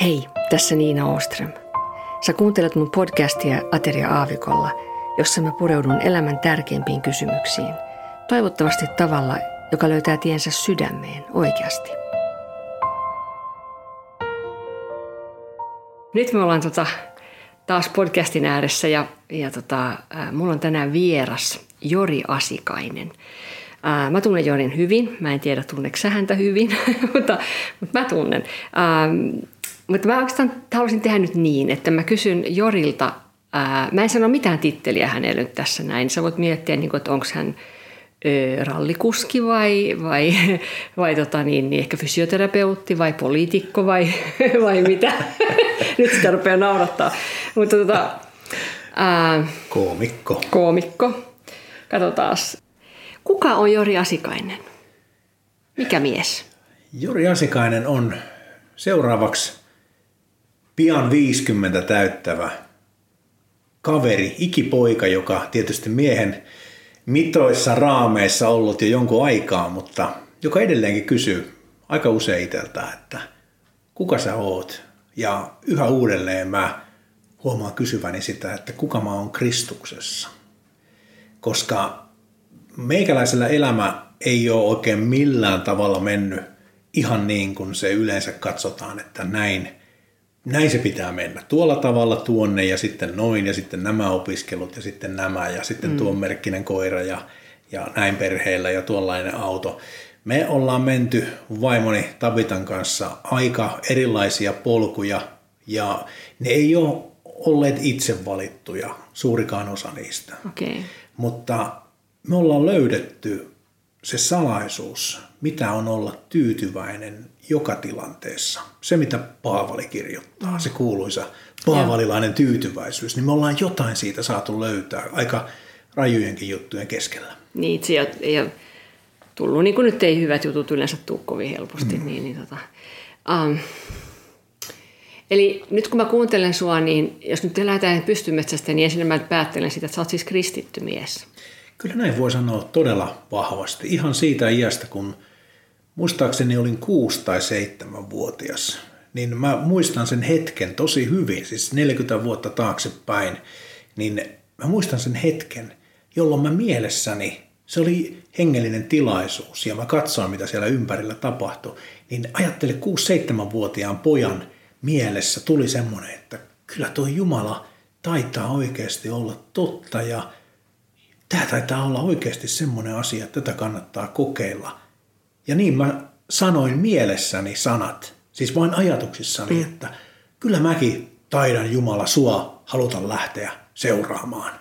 Hei, tässä Niina Oström. Sä kuuntelet mun podcastia Ateria Aavikolla, jossa mä pureudun elämän tärkeimpiin kysymyksiin. Toivottavasti tavalla, joka löytää tiensä sydämeen oikeasti. Nyt me ollaan tota, taas podcastin ääressä ja, ja tota, mulla on tänään vieras Jori Asikainen. Mä tunnen Jorin hyvin. Mä en tiedä, tunneeko häntä hyvin, mutta, mutta mä tunnen. Mutta mä oikeastaan haluaisin tehdä nyt niin, että mä kysyn Jorilta, ää, mä en sano mitään titteliä hänelle nyt tässä näin. Sä voit miettiä, niin kuin, että onko hän ö, rallikuski vai, vai, vai tota niin, niin ehkä fysioterapeutti vai poliitikko vai, vai mitä. nyt sitä rupeaa naurattaa. Mutta tota, ää, koomikko. Koomikko. Katsotaan. Kuka on Jori Asikainen? Mikä mies? Jori Asikainen on seuraavaksi pian 50 täyttävä kaveri, ikipoika, joka tietysti miehen mitoissa raameissa ollut jo jonkun aikaa, mutta joka edelleenkin kysyy aika usein itseltä, että kuka sä oot? Ja yhä uudelleen mä huomaan kysyväni sitä, että kuka mä oon Kristuksessa. Koska meikäläisellä elämä ei ole oikein millään tavalla mennyt ihan niin kuin se yleensä katsotaan, että näin – näin se pitää mennä. Tuolla tavalla tuonne ja sitten noin ja sitten nämä opiskelut ja sitten nämä ja sitten mm. tuon merkkinen koira ja, ja näin perheellä ja tuollainen auto. Me ollaan menty vaimoni Tabitan kanssa aika erilaisia polkuja ja ne ei ole olleet itse valittuja, suurikaan osa niistä. Okay. Mutta me ollaan löydetty se salaisuus, mitä on olla tyytyväinen joka tilanteessa. Se, mitä Paavali kirjoittaa, mm. se kuuluisa paavalilainen tyytyväisyys, niin me ollaan jotain siitä saatu löytää aika rajujenkin juttujen keskellä. Niin, se ei ole tullut, niin kuin nyt ei hyvät jutut yleensä tule kovin helposti. Mm. Niin, niin tota, um, eli nyt kun mä kuuntelen sua, niin jos nyt lähdetään pystymetsästä, niin ensin mä päättelen sitä, että sä oot siis kristitty mies. Kyllä näin voi sanoa todella vahvasti. Ihan siitä iästä, kun muistaakseni olin kuusi tai seitsemän vuotias, niin mä muistan sen hetken tosi hyvin, siis 40 vuotta taaksepäin, niin mä muistan sen hetken, jolloin mä mielessäni, se oli hengellinen tilaisuus ja mä katsoin, mitä siellä ympärillä tapahtui, niin ajattele 6-7-vuotiaan pojan mielessä tuli semmoinen, että kyllä tuo Jumala taitaa oikeasti olla totta ja tämä taitaa olla oikeasti semmoinen asia, että tätä kannattaa kokeilla. Ja niin mä sanoin mielessäni sanat, siis vain ajatuksissani, mm. että kyllä mäkin taidan Jumala sua haluta lähteä seuraamaan.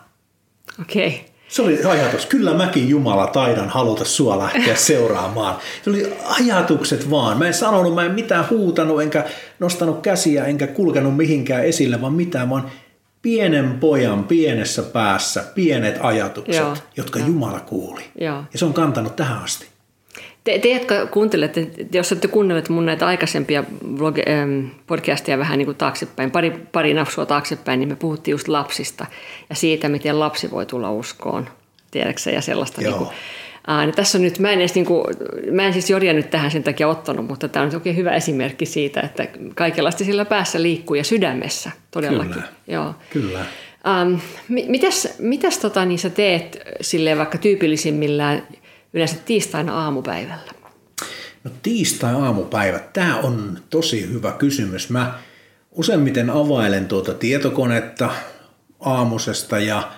Okei. Okay. Se oli ajatus. Kyllä mäkin Jumala taidan haluta sua lähteä seuraamaan. Se oli ajatukset vaan. Mä en sanonut, mä en mitään huutanut, enkä nostanut käsiä, enkä kulkenut mihinkään esille, vaan mitään, vaan pienen pojan pienessä päässä pienet ajatukset, Joo, jotka jo. Jumala kuuli. Joo. Ja se on kantanut tähän asti. Te, te jotka kuuntelette, jos olette kuunnelleet mun näitä aikaisempia blog, ähm, podcasteja vähän niin kuin taaksepäin, pari, pari napsua taaksepäin, niin me puhuttiin just lapsista ja siitä, miten lapsi voi tulla uskoon, tiedätkö ja sellaista. Joo. Niin kuin, Aa, niin tässä on nyt, mä en, edes, niin kuin, mä en siis Jorja nyt tähän sen takia ottanut, mutta tämä on oikein hyvä esimerkki siitä, että kaikenlaista sillä päässä liikkuu ja sydämessä todellakin. Kyllä, Joo. kyllä. Um, mitäs mitäs tota, niin sä teet silleen vaikka tyypillisimmillään yleensä tiistaina aamupäivällä? No tiistai-aamupäivä, tämä on tosi hyvä kysymys. Mä useimmiten availen tuota tietokonetta aamusesta ja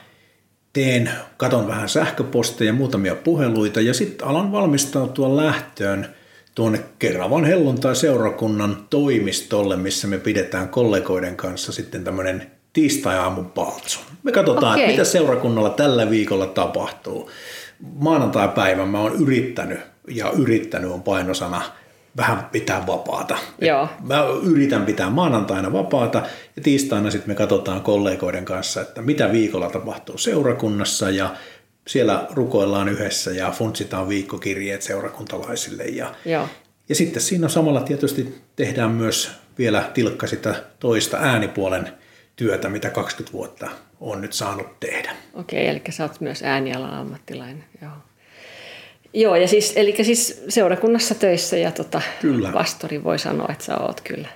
teen, katon vähän sähköposteja, muutamia puheluita ja sitten alan valmistautua lähtöön tuonne Keravan helluntai-seurakunnan toimistolle, missä me pidetään kollegoiden kanssa sitten tämmöinen tiistai-aamun paltsu. Me katsotaan, okay. että mitä seurakunnalla tällä viikolla tapahtuu. Maanantai-päivän mä oon yrittänyt, ja yrittänyt on painosana – vähän pitää vapaata. Joo. Mä yritän pitää maanantaina vapaata ja tiistaina sitten me katsotaan kollegoiden kanssa, että mitä viikolla tapahtuu seurakunnassa ja siellä rukoillaan yhdessä ja funtsitaan viikkokirjeet seurakuntalaisille. Ja, Joo. ja sitten siinä samalla tietysti tehdään myös vielä tilkka sitä toista äänipuolen työtä, mitä 20 vuotta on nyt saanut tehdä. Okei, eli sä oot myös äänialan ammattilainen. Joo. Joo, ja siis, eli siis seurakunnassa töissä ja tota, kyllä. pastori voi sanoa, että sä oot kyllä.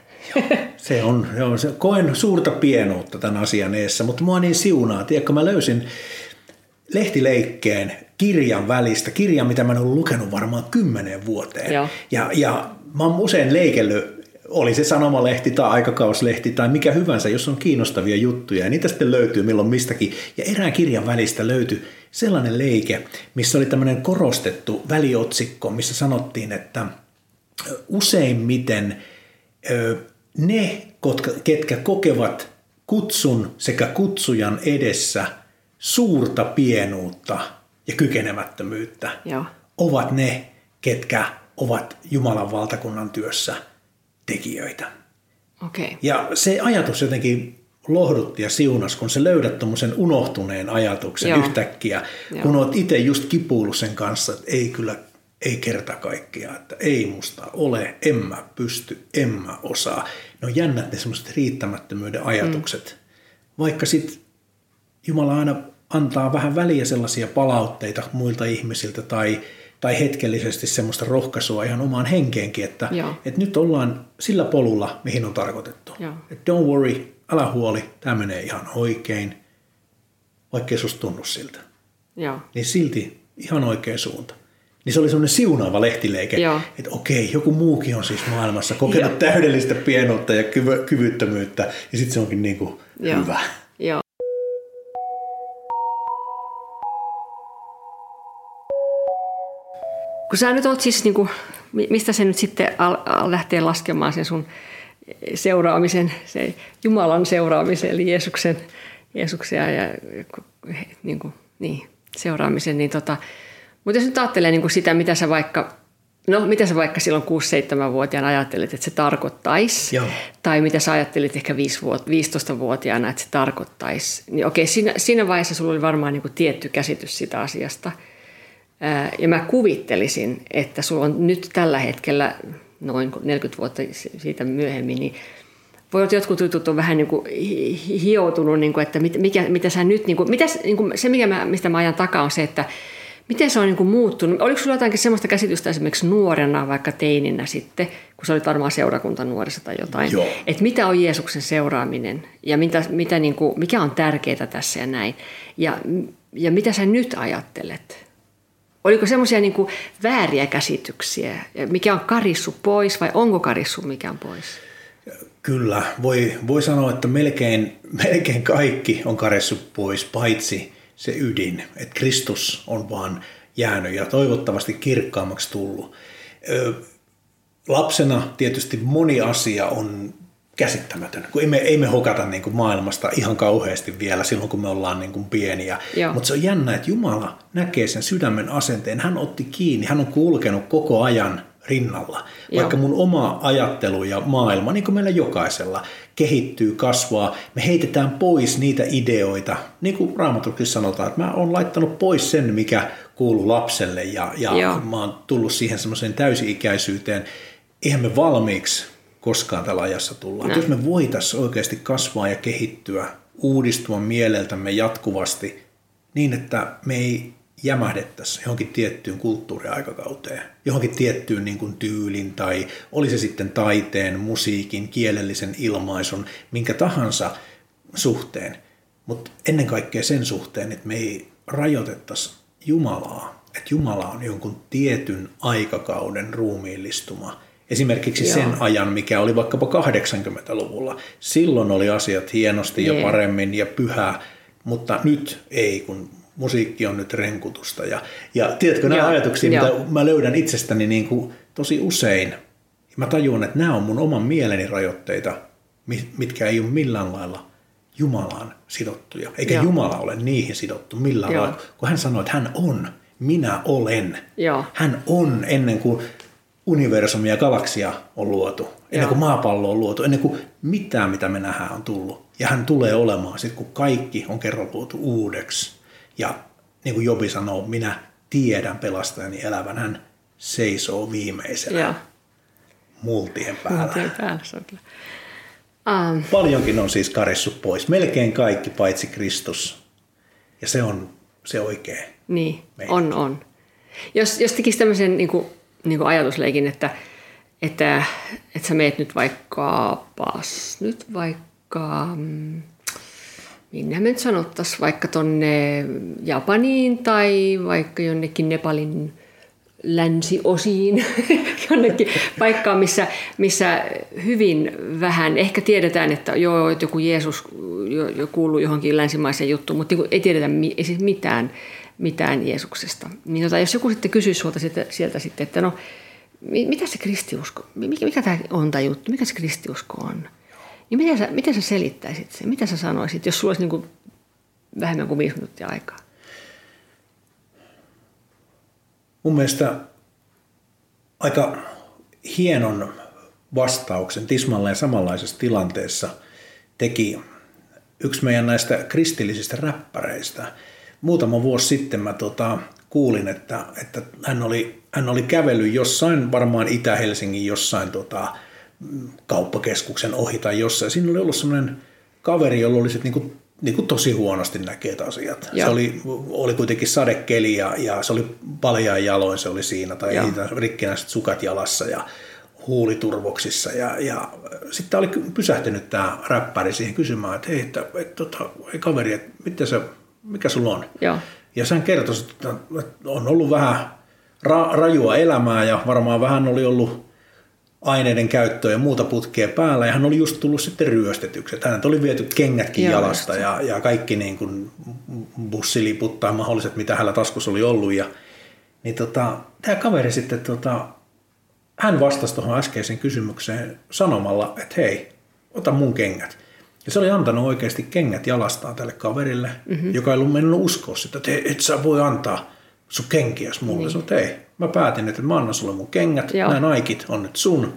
Se on, joo, se, koen suurta pienuutta tämän asian eessä, mutta mua niin siunaa. Tiedätkö, mä löysin lehtileikkeen kirjan välistä, kirjan, mitä mä en ollut lukenut varmaan kymmenen vuoteen. Joo. Ja, ja mä oon usein leikellyt, oli se sanomalehti tai aikakauslehti tai mikä hyvänsä, jos on kiinnostavia juttuja. Ja niitä sitten löytyy milloin mistäkin. Ja erään kirjan välistä löytyi sellainen leike, missä oli tämmöinen korostettu väliotsikko, missä sanottiin, että useimmiten ne, ketkä kokevat kutsun sekä kutsujan edessä suurta pienuutta ja kykenemättömyyttä, Joo. ovat ne, ketkä ovat Jumalan valtakunnan työssä tekijöitä. Okay. Ja se ajatus jotenkin lohdutti ja siunas, kun sä löydät tuommoisen unohtuneen ajatuksen Joo. yhtäkkiä, Joo. kun oot itse just kipuillut sen kanssa, että ei kyllä, ei kerta kaikkiaan, että ei musta ole, en mä pysty, en mä osaa. Ne on jännät ne semmoiset riittämättömyyden ajatukset. Mm. Vaikka sitten Jumala aina antaa vähän väliä sellaisia palautteita muilta ihmisiltä tai, tai hetkellisesti semmoista rohkaisua ihan omaan henkeenkin, että, Joo. että nyt ollaan sillä polulla, mihin on tarkoitettu. Joo. Et don't worry, älä huoli, tämä menee ihan oikein, vaikkei susta tunnu siltä. Joo. Niin silti ihan oikea suunta. Niin se oli semmoinen siunaava lehtileike, Joo. että okei, joku muukin on siis maailmassa kokenut Joo. täydellistä pienuutta ja kyvy, kyvyttömyyttä, ja sitten se onkin niin kuin Joo. hyvä. Kun sä nyt oot siis, niin kuin, mistä se nyt sitten al, al lähtee laskemaan sen sun seuraamisen, se Jumalan seuraamisen, eli Jeesuksen, Jeesuksia ja niin kuin, niin, seuraamisen, niin tota, mutta jos nyt ajattelee niin kuin sitä, mitä sä vaikka, no mitä sä vaikka silloin 6-7-vuotiaana ajattelit, että se tarkoittaisi, Joo. tai mitä sä ajattelit ehkä 15-vuotiaana, että se tarkoittaisi, niin okei, siinä, siinä vaiheessa sulla oli varmaan niin kuin tietty käsitys sitä asiasta. Ja mä kuvittelisin, että sulla on nyt tällä hetkellä, noin 40 vuotta siitä myöhemmin, niin voi olla, että jotkut jutut on vähän niin kuin hi- hi- hioutunut, niin kuin, että mikä, mitä sä nyt, niin kuin, mitä, niin kuin, se mikä mä, mistä mä ajan takaa on se, että miten se on niin kuin muuttunut. Oliko sulla jotakin sellaista käsitystä esimerkiksi nuorena, vaikka teininä sitten, kun sä olit varmaan seurakuntanuorissa tai jotain, Joo. että mitä on Jeesuksen seuraaminen ja mitä, mitä niin kuin, mikä on tärkeää tässä ja näin. Ja, ja mitä sä nyt ajattelet? Oliko semmoisia niin vääriä käsityksiä? Mikä on karissu pois vai onko karissu mikään pois? Kyllä, voi, voi sanoa, että melkein, melkein kaikki on karessu pois, paitsi se ydin, että Kristus on vaan jäänyt ja toivottavasti kirkkaammaksi tullut. Lapsena tietysti moni asia on käsittämätön, kun ei me, ei me hokata niin kuin maailmasta ihan kauheasti vielä silloin, kun me ollaan niin kuin pieniä. Joo. Mutta se on jännä, että Jumala näkee sen sydämen asenteen. Hän otti kiinni, hän on kulkenut koko ajan rinnalla. Vaikka mun oma ajattelu ja maailma, niin kuin meillä jokaisella, kehittyy, kasvaa. Me heitetään pois niitä ideoita, niin kuin Raamatuksi sanotaan, että mä oon laittanut pois sen, mikä kuuluu lapselle ja, ja Joo. mä oon tullut siihen semmoiseen täysi-ikäisyyteen. Eihän me valmiiksi koskaan tällä ajassa tulla. Jos me voitaisiin oikeasti kasvaa ja kehittyä, uudistua mieleltämme jatkuvasti niin, että me ei jämähdettäisi johonkin tiettyyn kulttuuriaikakauteen, johonkin tiettyyn niin kuin tyylin tai oli se sitten taiteen, musiikin, kielellisen ilmaisun, minkä tahansa suhteen, mutta ennen kaikkea sen suhteen, että me ei rajoitettaisi Jumalaa, että Jumala on jonkun tietyn aikakauden ruumiillistuma. Esimerkiksi Joo. sen ajan, mikä oli vaikkapa 80-luvulla. Silloin oli asiat hienosti ja Jee. paremmin ja pyhää, mutta nyt ei, kun musiikki on nyt renkutusta. Ja, ja tiedätkö, nämä Joo, ajatuksia, joo. mitä mä löydän itsestäni niin kuin tosi usein. Mä tajuan, että nämä on mun oman mieleni rajoitteita, mi- mitkä ei ole millään lailla Jumalaan sidottuja. Eikä Joo. Jumala ole niihin sidottu millään Joo. lailla. Kun hän sanoi, että hän on, minä olen. Joo. Hän on ennen kuin universumia ja galaksia on luotu, ennen Joo. kuin maapallo on luotu, ennen kuin mitään, mitä me nähdään, on tullut. Ja hän tulee olemaan sitten, kun kaikki on kerran luotu uudeksi. Ja niin kuin Jobi sanoo, minä tiedän pelastajani elävän, hän seisoo viimeisenä Joo. multien päällä. Multien päällä se on kyllä. Um, Paljonkin on siis karissu pois, melkein kaikki paitsi Kristus. Ja se on se oikea. Niin, Meitä. on, on. Jos, jos tekisi tämmöisen niin kuin, niin kuin ajatusleikin, että, että, että sä meet nyt vaikka, pas, nyt vaikka, mm, minne me nyt sanottaisiin, vaikka tonne Japaniin tai vaikka jonnekin Nepalin länsiosiin, jonnekin paikkaan, missä, missä hyvin vähän, ehkä tiedetään, että joo, että joku Jeesus jo, jo kuuluu johonkin länsimaiseen juttuun, mutta niin ei tiedetä ei siis mitään, mitään Jeesuksesta. Niin tota, jos joku sitten kysyy sinulta sieltä, sieltä sitten, että no, mitä se kristiusko, mikä, mikä tämä on tämä juttu, mikä se kristiusko on, niin miten sä, miten sä selittäisit sen, mitä sä sanoisit, jos sulla olisi niin kuin vähemmän kuin viisi minuuttia aikaa? mun mielestä aika hienon vastauksen tismalleen samanlaisessa tilanteessa teki yksi meidän näistä kristillisistä räppäreistä. Muutama vuosi sitten mä tota, kuulin, että, että hän, oli, hän oli kävellyt jossain, varmaan Itä-Helsingin jossain tota, kauppakeskuksen ohi tai jossain. Siinä oli ollut sellainen kaveri, jolla oli sitten niinku niin kuin tosi huonosti näkee asiat. Joo. Se oli, oli kuitenkin sadekeli ja, ja se oli paljaan jaloin se oli siinä tai rikkinäiset sukat jalassa ja huuliturvoksissa ja, ja sitten oli pysähtynyt tämä räppäri siihen kysymään, että hei, että, että, että, tota, hei kaveri, että mitä se, mikä sulla on? Joo. Ja sen kertoi, että on ollut vähän ra, rajua elämää ja varmaan vähän oli ollut aineiden käyttöä ja muuta putkea päällä, ja hän oli just tullut sitten ryöstetyksi. Hänet oli viety kengätkin Joo, jalasta ja, ja kaikki niin kuin bussiliput tai mahdolliset, mitä hänellä taskussa oli ollut. Ja, niin tota, tämä kaveri sitten, tota, hän vastasi tuohon äskeiseen kysymykseen sanomalla, että hei, ota mun kengät. Ja se oli antanut oikeasti kengät jalastaan tälle kaverille, mm-hmm. joka ei ollut mennyt uskoa sitä, että et sä voi antaa sun kenkiäs mulle. Niin. Että ei, mä päätin, että mä annan sulle mun kengät, Joo. nämä naikit on nyt sun.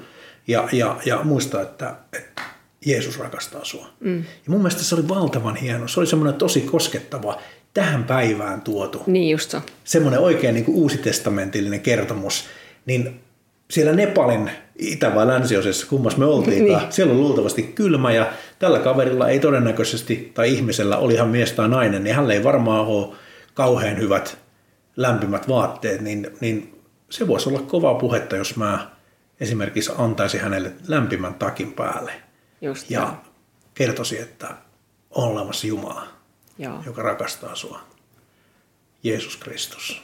Ja, ja, ja muista, että, että Jeesus rakastaa sua. Mm. Ja mun mielestä se oli valtavan hieno. Se oli semmoinen tosi koskettava, tähän päivään tuotu. Niin just so. Semmoinen oikein niin kuin uusi-testamentillinen kertomus. Niin siellä Nepalin itä- vai länsiosessa, kummas me oltiinkaan, niin. siellä on luultavasti kylmä ja tällä kaverilla ei todennäköisesti, tai ihmisellä, olihan mies tai nainen, niin hän ei varmaan ole kauhean hyvät lämpimät vaatteet, niin, niin se voisi olla kovaa puhetta, jos mä esimerkiksi antaisin hänelle lämpimän takin päälle Just ja niin. kertoisi, että on olemassa Jumala, Joo. joka rakastaa sua. Jeesus Kristus.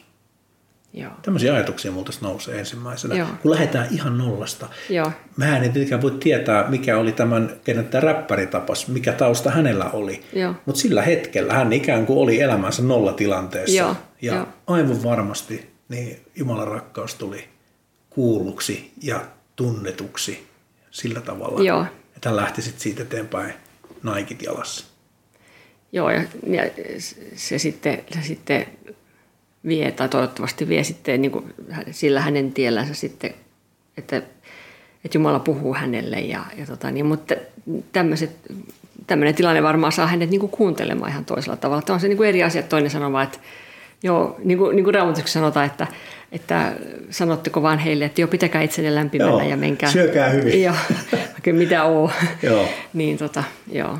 Joo. Tämmöisiä ajatuksia multa nousee ensimmäisenä, Joo. kun lähdetään ihan nollasta. Joo. Mä en tietenkään voi tietää, mikä oli tämän, kenen tämä räppäri tapas, mikä tausta hänellä oli. Mutta sillä hetkellä hän ikään kuin oli elämänsä nollatilanteessa. Joo. Ja Joo. aivan varmasti niin Jumalan rakkaus tuli kuulluksi ja tunnetuksi sillä tavalla, Joo. että hän lähti sitten siitä eteenpäin naikit jalassa. Joo, ja, ja se, sitten, se sitten vie, tai toivottavasti vie sitten niin kuin sillä hänen tiellänsä sitten, että, että Jumala puhuu hänelle. Ja, ja tota, niin, mutta tämmöiset, tämmöinen tilanne varmaan saa hänet niin kuin kuuntelemaan ihan toisella tavalla. Tämä on se niin kuin eri asia, toinen sanoo että joo, niin kuin, niin kuin Raamatuksessa sanotaan, että, että sanotteko vaan heille, että joo, pitäkää itsenne lämpimänä joo, ja menkää. syökää hyvin. Joo, vaikka mitä oo. joo. niin tota, joo.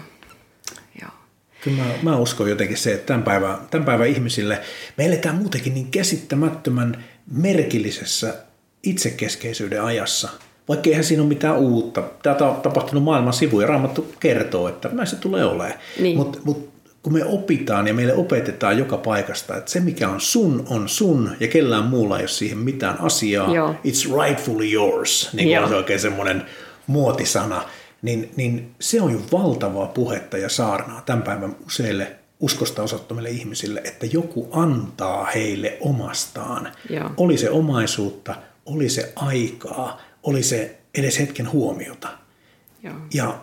Kyllä mä, mä uskon jotenkin se, että tämän päivän, tämän päivän ihmisille, me eletään muutenkin niin käsittämättömän merkillisessä itsekeskeisyyden ajassa. Vaikka eihän siinä ole mitään uutta. Tämä on tapahtunut maailman sivu ja Raamattu kertoo, että näin se tulee olemaan. Niin. Mutta mut, kun me opitaan ja meille opetetaan joka paikasta, että se mikä on sun on sun ja kellään muulla ei ole siihen mitään asiaa. Joo. It's rightfully yours, niin kuin on se oikein semmoinen muotisana niin, niin se on jo valtavaa puhetta ja saarnaa tämän päivän useille uskosta osoittamille ihmisille, että joku antaa heille omastaan. Joo. Oli se omaisuutta, oli se aikaa, oli se edes hetken huomiota. Joo. Ja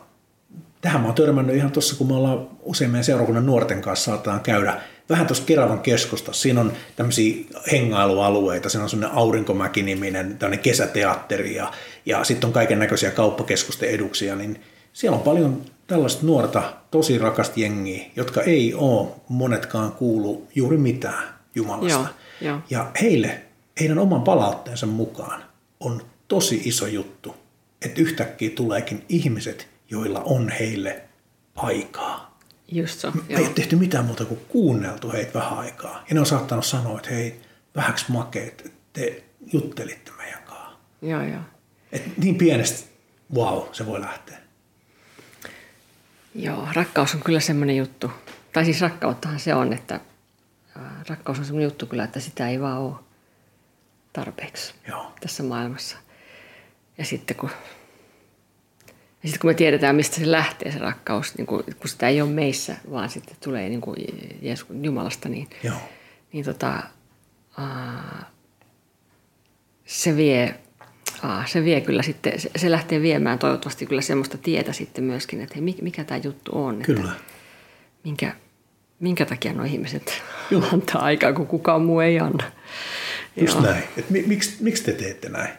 tähän mä oon törmännyt ihan tuossa, kun me ollaan usein meidän seurakunnan nuorten kanssa saataan käydä vähän tuossa Keravan keskustassa. Siinä on tämmöisiä hengailualueita, siinä on semmoinen Aurinkomäki-niminen tämmöinen kesäteatteri ja, ja sitten on kaiken näköisiä kauppakeskusten eduksia, niin siellä on paljon tällaista nuorta, tosi rakasta jengiä, jotka ei ole monetkaan kuulu juuri mitään Jumalasta. Joo, jo. Ja heille, heidän oman palautteensa mukaan on tosi iso juttu, että yhtäkkiä tuleekin ihmiset, joilla on heille aikaa. Just so, Me ei ole tehty mitään muuta kuin kuunneltu heitä vähän aikaa. Ja ne on saattanut sanoa, että hei, vähäksi makeet, te juttelitte meidän kanssa. Joo, joo. Et niin pienestä, wow, se voi lähteä. Joo, rakkaus on kyllä semmoinen juttu. Tai siis rakkauttahan se on, että rakkaus on semmoinen juttu kyllä, että sitä ei vaan ole tarpeeksi Joo. tässä maailmassa. Ja sitten kun, ja sitten kun me tiedetään, mistä se lähtee se rakkaus, niin kun, kun sitä ei ole meissä, vaan sitten tulee niin kuin Jeesus, Jumalasta, niin, Joo. niin tota, aa, se vie, aa, se vie kyllä sitten, se, se lähtee viemään toivottavasti kyllä semmoista tietä sitten myöskin, että hei, mikä, mikä tämä juttu on. Kyllä. Että minkä, minkä takia nuo ihmiset Joo. antaa aikaa, kun kukaan muu ei anna. Just Joo. näin. Et mi, miksi, miksi te teette näin?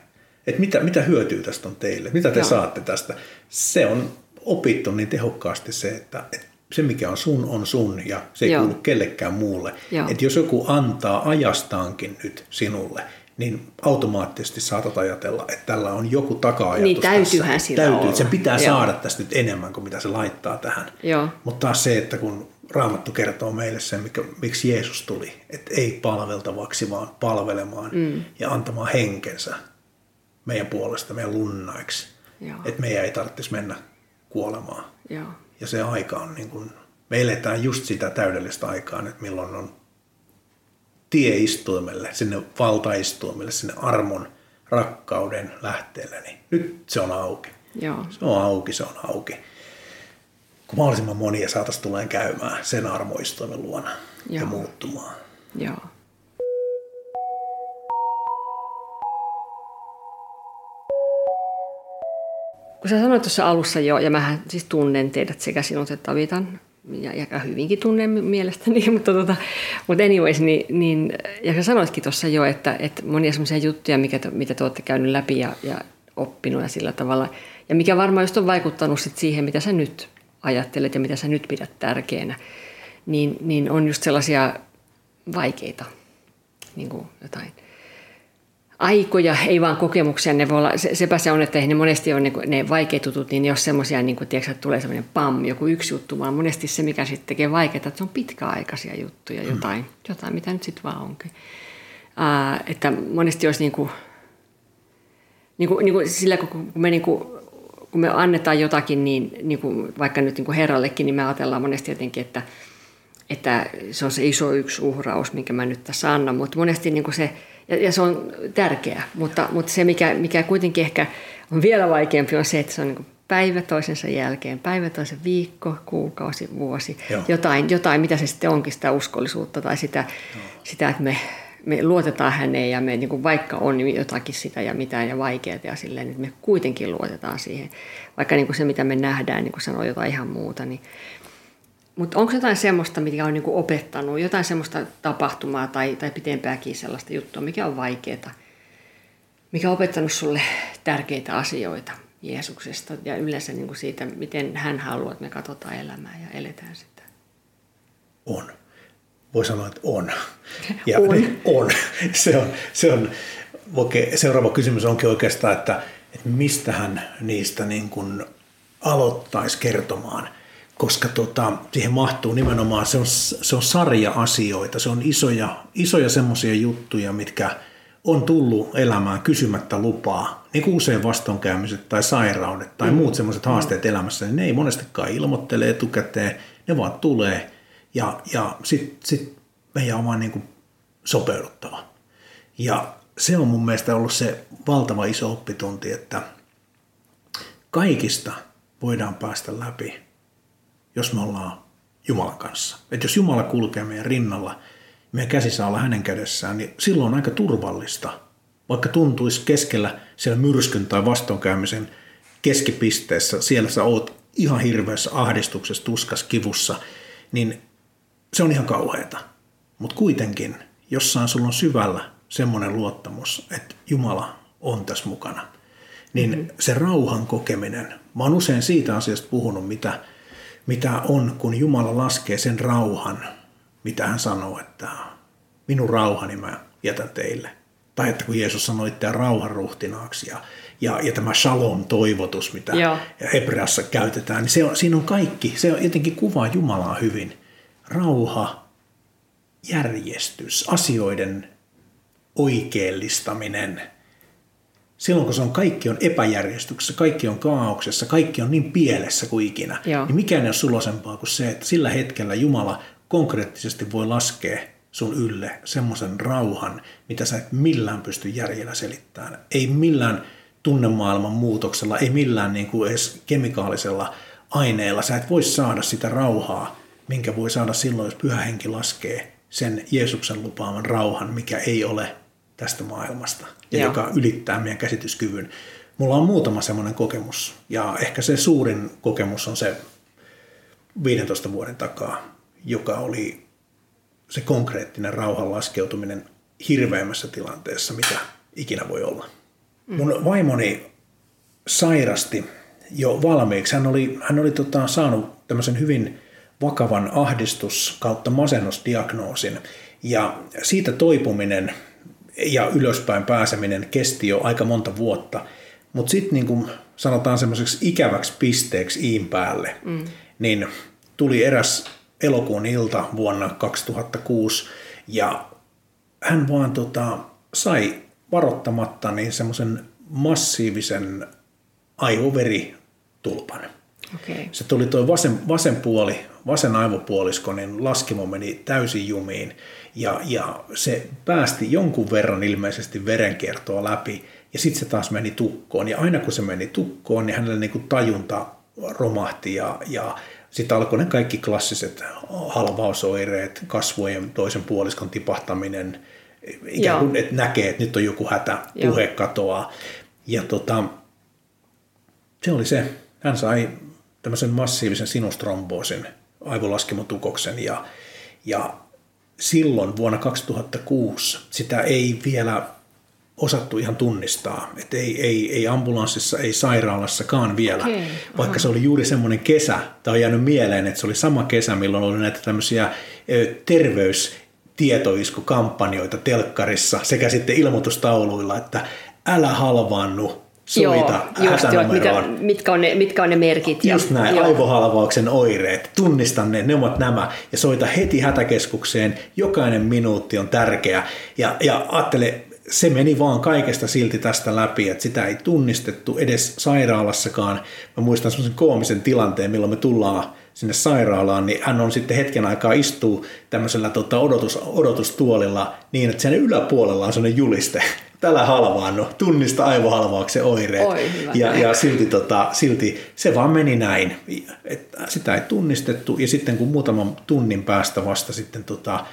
Et mitä, mitä hyötyä tästä on teille? Mitä te Joo. saatte tästä? Se on opittu niin tehokkaasti se, että, että se mikä on sun on sun ja se ei Joo. kuulu kellekään muulle. Joo. Että jos joku antaa ajastaankin nyt sinulle, niin automaattisesti saatat ajatella, että tällä on joku taka-ajatus Niin, täytyyhän tässä. sillä Täytyy, olla. sen pitää Joo. saada tästä nyt enemmän kuin mitä se laittaa tähän. Joo. Mutta taas se, että kun Raamattu kertoo meille sen, mikä, miksi Jeesus tuli, että ei palveltavaksi, vaan palvelemaan mm. ja antamaan henkensä meidän puolesta, meidän lunnaiksi. Joo. Että meidän ei tarvitsisi mennä kuolemaan. Joo. Ja se aika on niin kuin, me eletään just sitä täydellistä aikaa, että milloin on tie istuimelle, sinne valtaistuimelle, sinne armon, rakkauden lähteelle, niin nyt se on auki. Joo. Se on auki, se on auki. Kun mahdollisimman monia saataisiin tulee käymään sen armoistoimen luona ja Joo. muuttumaan. Joo. Kun sä sanoit tuossa alussa jo, ja mähän siis tunnen teidät sekä sinut että Tavitan, ja, ja hyvinkin tunnen mielestäni, mutta, tota, mutta anyways, niin, niin, ja sä sanoitkin tuossa jo, että, että monia semmoisia juttuja, mikä, mitä te olette käynyt läpi ja, ja oppinut ja sillä tavalla, ja mikä varmaan just on vaikuttanut sit siihen, mitä sä nyt ajattelet ja mitä sä nyt pidät tärkeänä, niin, niin on just sellaisia vaikeita niin kuin jotain aikoja, ei vaan kokemuksia. Ne voi olla, se, sepä se on, että ne monesti ole ne, ne vaikeat jutut, niin ole semmoisia, niin kuin, tiedätkö, että tulee semmoinen pam, joku yksi juttu, vaan monesti se, mikä sitten tekee vaikeaa, että se on pitkäaikaisia juttuja, jotain, jotain mitä nyt sitten vaan onkin. Ää, että monesti olisi niin kuin, niin kuin, niin kuin sillä, kun kun me, niin kuin, kun me annetaan jotakin, niin, niin kuin vaikka nyt niin kuin herrallekin, niin me ajatellaan monesti jotenkin, että, että se on se iso yksi uhraus, minkä mä nyt tässä annan, mutta monesti niin kuin se, ja, ja se on tärkeää, mutta, mutta se mikä, mikä kuitenkin ehkä on vielä vaikeampi on se, että se on niin päivä toisensa jälkeen, päivä toisen viikko, kuukausi, vuosi, Joo. jotain, jotain, mitä se sitten onkin sitä uskollisuutta tai sitä, sitä että me, me luotetaan häneen ja me niin kuin vaikka on jotakin sitä ja mitään ja vaikeaa ja silleen, että me kuitenkin luotetaan siihen. Vaikka niin kuin se, mitä me nähdään, niin kuin sanoo jotain ihan muuta, niin mutta onko jotain semmoista, mikä on niinku opettanut, jotain semmoista tapahtumaa tai, tai pitempääkin sellaista juttua, mikä on vaikeaa, mikä on opettanut sulle tärkeitä asioita Jeesuksesta ja yleensä niinku siitä, miten hän haluaa, että me katsotaan elämää ja eletään sitä. On. Voi sanoa, että on. Ja On. on. Se on, se on okei, seuraava kysymys onkin oikeastaan, että, että mistähän niistä niin kuin aloittaisi kertomaan. Koska tota, siihen mahtuu nimenomaan, se on, se on sarja asioita, se on isoja, isoja semmoisia juttuja, mitkä on tullut elämään kysymättä lupaa. Niin kuin usein vastoinkäymiset tai sairaudet tai muut semmoiset haasteet elämässä, niin ne ei monestikaan ilmoittele etukäteen, ne vaan tulee ja, ja sitten sit meidän on vaan niin kuin sopeuduttava. Ja se on mun mielestä ollut se valtava iso oppitunti, että kaikista voidaan päästä läpi, jos me ollaan Jumalan kanssa. Että jos Jumala kulkee meidän rinnalla, meidän käsi saa olla hänen kädessään, niin silloin on aika turvallista. Vaikka tuntuisi keskellä siellä myrskyn tai vastoinkäymisen keskipisteessä, siellä sä oot ihan hirveässä ahdistuksessa, tuskas, kivussa, niin se on ihan kauheata. Mutta kuitenkin jossain sulla on syvällä semmoinen luottamus, että Jumala on tässä mukana. Niin mm-hmm. se rauhan kokeminen, mä oon usein siitä asiasta puhunut, mitä, mitä on, kun Jumala laskee sen rauhan, mitä hän sanoo, että minun rauhani mä jätän teille. Tai että kun Jeesus sanoi itseään rauhan ruhtinaaksi ja, ja, ja tämä shalom-toivotus, mitä Joo. Hebreassa käytetään, niin se on, siinä on kaikki. Se on jotenkin kuvaa Jumalaa hyvin. Rauha, järjestys, asioiden oikeellistaminen. Silloin kun se on, kaikki on epäjärjestyksessä, kaikki on kaauksessa, kaikki on niin pielessä kuin ikinä, Joo. niin mikään ei ole sulosempaa kuin se, että sillä hetkellä Jumala konkreettisesti voi laskea sun ylle semmoisen rauhan, mitä sä et millään pysty järjellä selittämään. Ei millään tunnemaailman muutoksella, ei millään niin kuin edes kemikaalisella aineella. Sä et voi saada sitä rauhaa, minkä voi saada silloin, jos pyhä henki laskee sen Jeesuksen lupaaman rauhan, mikä ei ole tästä maailmasta ja Joo. joka ylittää meidän käsityskyvyn. Mulla on muutama semmoinen kokemus ja ehkä se suurin kokemus on se 15 vuoden takaa, joka oli se konkreettinen rauhan laskeutuminen hirveimmässä tilanteessa, mitä ikinä voi olla. Mun vaimoni sairasti jo valmiiksi. Hän oli, hän oli tota, saanut tämmöisen hyvin vakavan ahdistus kautta masennusdiagnoosin. Ja siitä toipuminen ja ylöspäin pääseminen kesti jo aika monta vuotta. Mutta sitten niin kuin sanotaan semmoiseksi ikäväksi pisteeksi iin päälle, mm. niin tuli eräs elokuun ilta vuonna 2006 ja hän vaan tota, sai varoittamatta niin semmoisen massiivisen aivoveritulpan. Okei. Se tuli tuo vasen, vasen puoli, vasen aivopuolisko, niin laskimo meni täysin jumiin ja, ja se päästi jonkun verran ilmeisesti verenkiertoa läpi ja sitten se taas meni tukkoon ja aina kun se meni tukkoon, niin hänellä niin kuin tajunta romahti ja, ja sitten alkoi ne kaikki klassiset halvausoireet, kasvojen toisen puoliskon tipahtaminen, ikään kuin että näkee, että nyt on joku hätä, Joo. puhe katoaa. Ja tota, se oli se. Hän sai tämmöisen massiivisen sinustromboosin, aivolaskimotukoksen ja, ja silloin vuonna 2006 sitä ei vielä osattu ihan tunnistaa. Että ei, ei, ei ambulanssissa, ei sairaalassakaan vielä, Okei, vaikka se oli juuri semmoinen kesä, tämä on jäänyt mieleen, että se oli sama kesä, milloin oli näitä tämmöisiä terveystietoiskukampanjoita telkkarissa sekä sitten ilmoitustauluilla, että älä halvaannu, soita Joo, just joo, hätänumeroon. mitkä, on ne, mitkä on ne merkit. ja- Just näin, joo. aivohalvauksen oireet, tunnista ne, ne ovat nämä, ja soita heti hätäkeskukseen, jokainen minuutti on tärkeä, ja, ja ajattele, se meni vaan kaikesta silti tästä läpi, että sitä ei tunnistettu edes sairaalassakaan. Mä muistan semmoisen koomisen tilanteen, milloin me tullaan sinne sairaalaan, niin hän on sitten hetken aikaa istuu tämmöisellä tota, odotus, odotustuolilla niin, että sen yläpuolella on sellainen juliste, tällä halvaannu, tunnista aivohalvauksen oireet. Oi, ja, ja silti, tota, silti se vaan meni näin, että sitä ei tunnistettu. Ja sitten kun muutaman tunnin päästä vasta sitten tota,